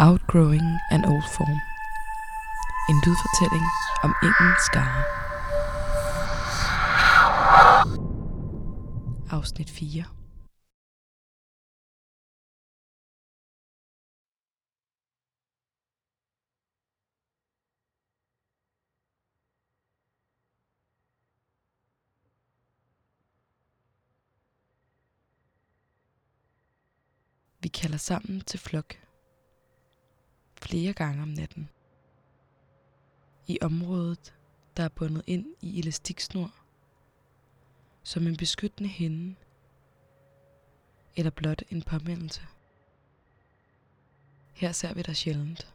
Outgrowing an Old Form. En lydfortælling om ingen skare. Afsnit 4. Vi kalder sammen til flok flere gange om natten. I området, der er bundet ind i elastiksnor, som en beskyttende hende, eller blot en påmindelse. Her ser vi dig sjældent,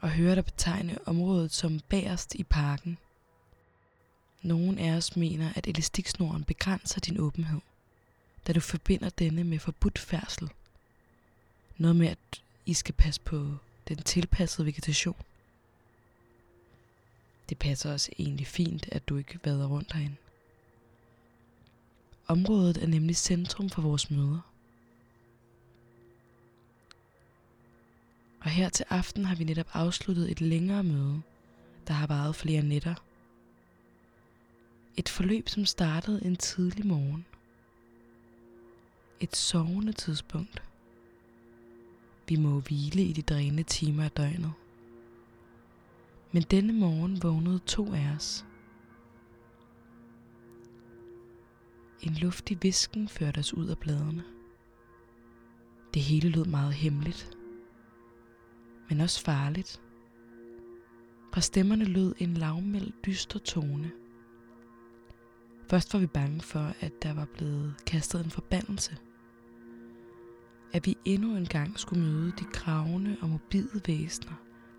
og hører dig betegne området som bagerst i parken. Nogen af os mener, at elastiksnoren begrænser din åbenhed, da du forbinder denne med forbudt færdsel. Noget med, at i skal passe på den tilpassede vegetation. Det passer også egentlig fint, at du ikke vader rundt herinde. Området er nemlig centrum for vores møder. Og her til aften har vi netop afsluttet et længere møde, der har varet flere nætter. Et forløb, som startede en tidlig morgen. Et sovende tidspunkt – vi må hvile i de drænende timer af døgnet. Men denne morgen vågnede to af os. En luftig visken førte os ud af bladene. Det hele lød meget hemmeligt, men også farligt. Fra stemmerne lød en lavmæld dyster tone. Først var vi bange for, at der var blevet kastet en forbandelse – at vi endnu en gang skulle møde de gravende og mobile væsener,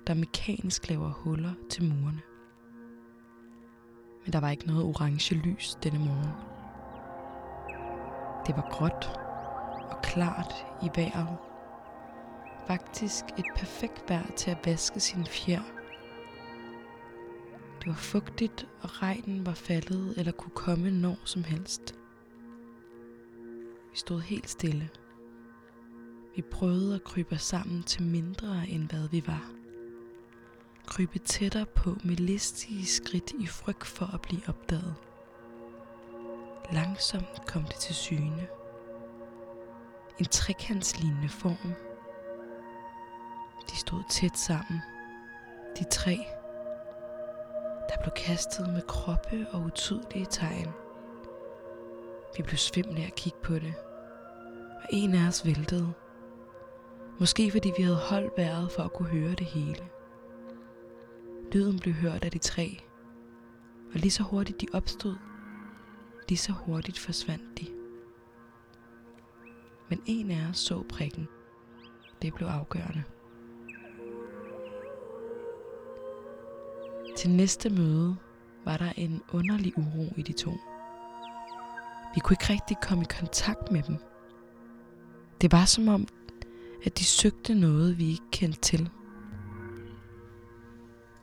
der mekanisk laver huller til murene. Men der var ikke noget orange lys denne morgen. Det var gråt og klart i vejret. Faktisk et perfekt vejr til at vaske sin fjer. Det var fugtigt, og regnen var faldet eller kunne komme når som helst. Vi stod helt stille – vi prøvede at krybe os sammen til mindre end hvad vi var. Krybe tættere på med listige skridt i frygt for at blive opdaget. Langsomt kom det til syne. En trekantslignende form. De stod tæt sammen. De tre. Der blev kastet med kroppe og utydelige tegn. Vi blev svimle at kigge på det. Og en af os væltede. Måske fordi vi havde holdt vejret for at kunne høre det hele. Lyden blev hørt af de tre, og lige så hurtigt de opstod, lige så hurtigt forsvandt de. Men en af os så prikken. Det blev afgørende. Til næste møde var der en underlig uro i de to. Vi kunne ikke rigtig komme i kontakt med dem. Det var som om at de søgte noget, vi ikke kendte til.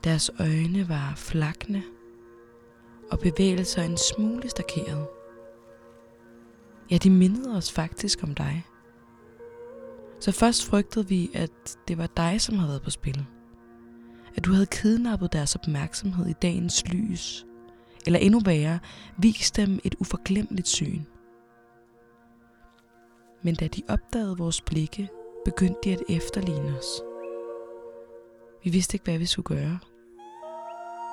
Deres øjne var flakne og bevægelser en smule stakeret. Ja, de mindede os faktisk om dig. Så først frygtede vi, at det var dig, som havde været på spil. At du havde kidnappet deres opmærksomhed i dagens lys. Eller endnu værre, vist dem et uforglemmeligt syn. Men da de opdagede vores blikke, begyndte de at efterligne os. Vi vidste ikke, hvad vi skulle gøre.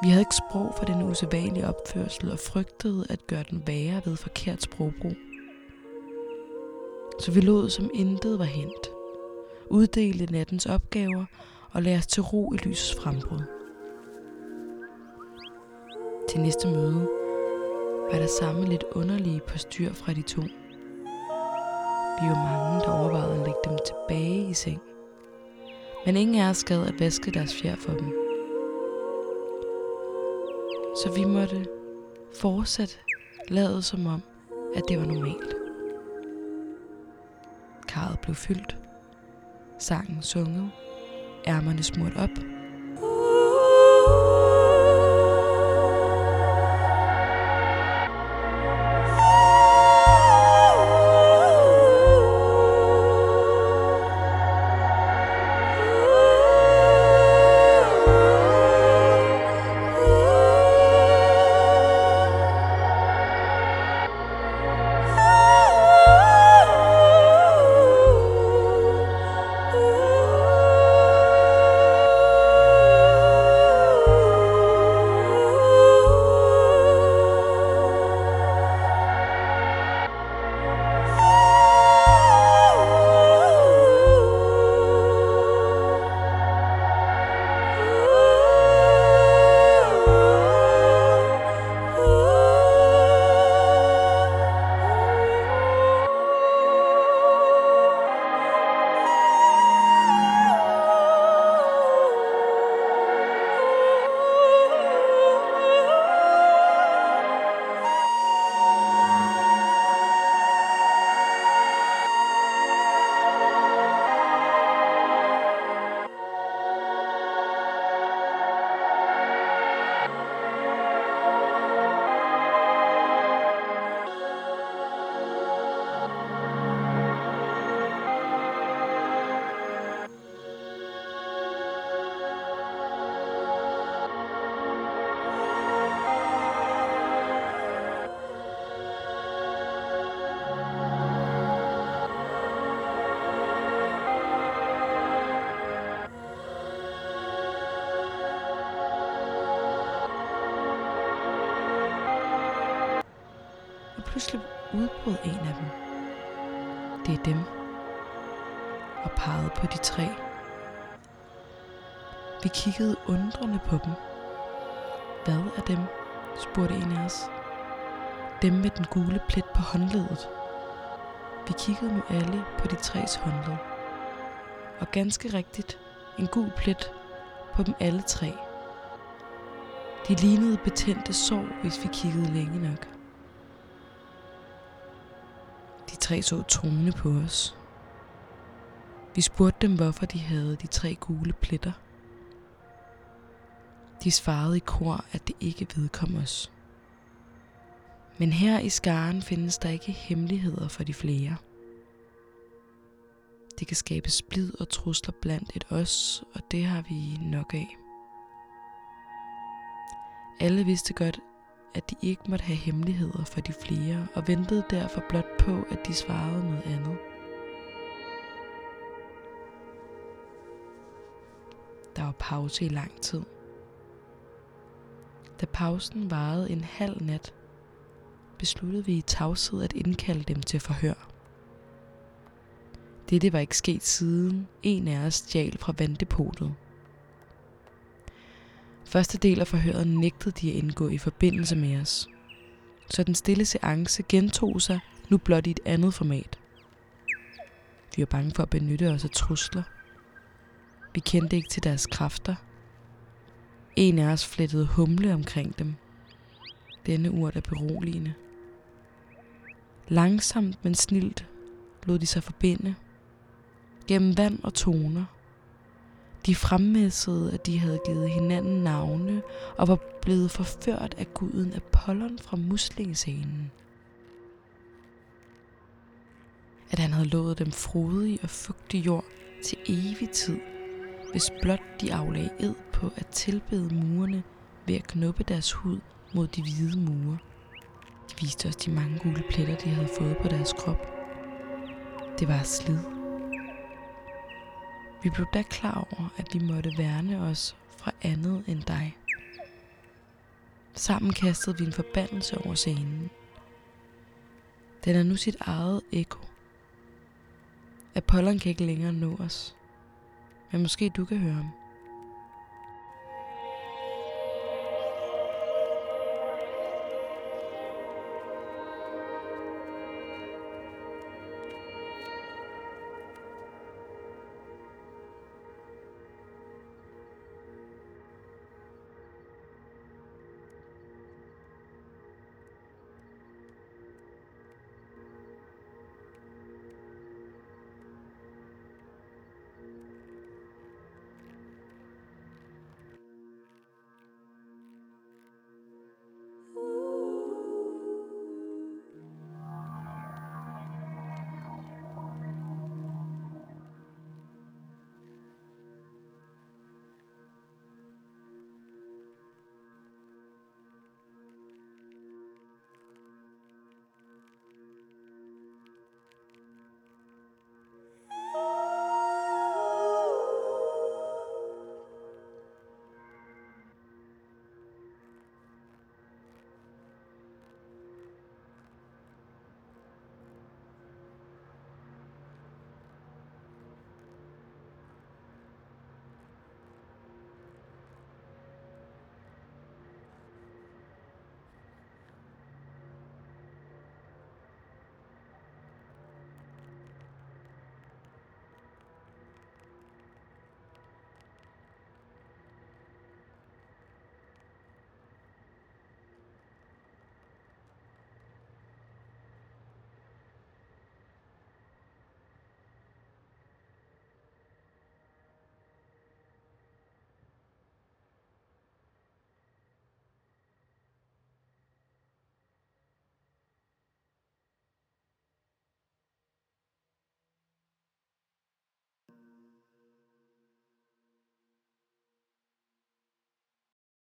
Vi havde ikke sprog for den usædvanlige opførsel og frygtede at gøre den værre ved forkert sprogbrug. Så vi lod som intet var hent. Uddelte nattens opgaver og lagde os til ro i lysets frembrud. Til næste møde var der samme lidt underlige postyr fra de to. Vi var mange, der overvejede at lægge dem tilbage i seng. Men ingen af os gad at vaske deres fjer for dem. Så vi måtte fortsat lade som om, at det var normalt. Karret blev fyldt. Sangen sunget. Ærmerne smurt op udbrød en af dem. Det er dem. Og pegede på de tre. Vi kiggede undrende på dem. Hvad er dem? spurgte en af os. Dem med den gule plet på håndledet. Vi kiggede nu alle på de tres håndled. Og ganske rigtigt, en gul plet på dem alle tre. De lignede betændte sår, hvis vi kiggede længe nok. Tre så troende på os. Vi spurgte dem, hvorfor de havde de tre gule pletter. De svarede i kor, at det ikke vedkom os. Men her i skaren findes der ikke hemmeligheder for de flere. Det kan skabe splid og trusler blandt et os, og det har vi nok af. Alle vidste godt, at de ikke måtte have hemmeligheder for de flere, og ventede derfor blot på, at de svarede noget andet. Der var pause i lang tid. Da pausen varede en halv nat, besluttede vi i tavshed at indkalde dem til forhør. Dette var ikke sket siden en af os stjal fra vanddepotet. Første del af forhøret nægtede de at indgå i forbindelse med os. Så den stille seance gentog sig nu blot i et andet format. Vi var bange for at benytte os af trusler. Vi kendte ikke til deres kræfter. En af os flettede humle omkring dem. Denne urt er beroligende. Langsomt, men snilt lod de sig forbinde. Gennem vand og toner. De fremmessede, at de havde givet hinanden navne og var blevet forført af guden Apollon fra muslingscenen. At han havde lovet dem frodig og fugtig jord til evig tid, hvis blot de aflagde ed på at tilbede murene ved at knuppe deres hud mod de hvide mure. De viste os de mange gule pletter, de havde fået på deres krop. Det var slid. Vi blev da klar over, at vi måtte værne os fra andet end dig. Sammen kastede vi en forbandelse over scenen. Den er nu sit eget ekko. Apollon kan ikke længere nå os. Men måske du kan høre ham.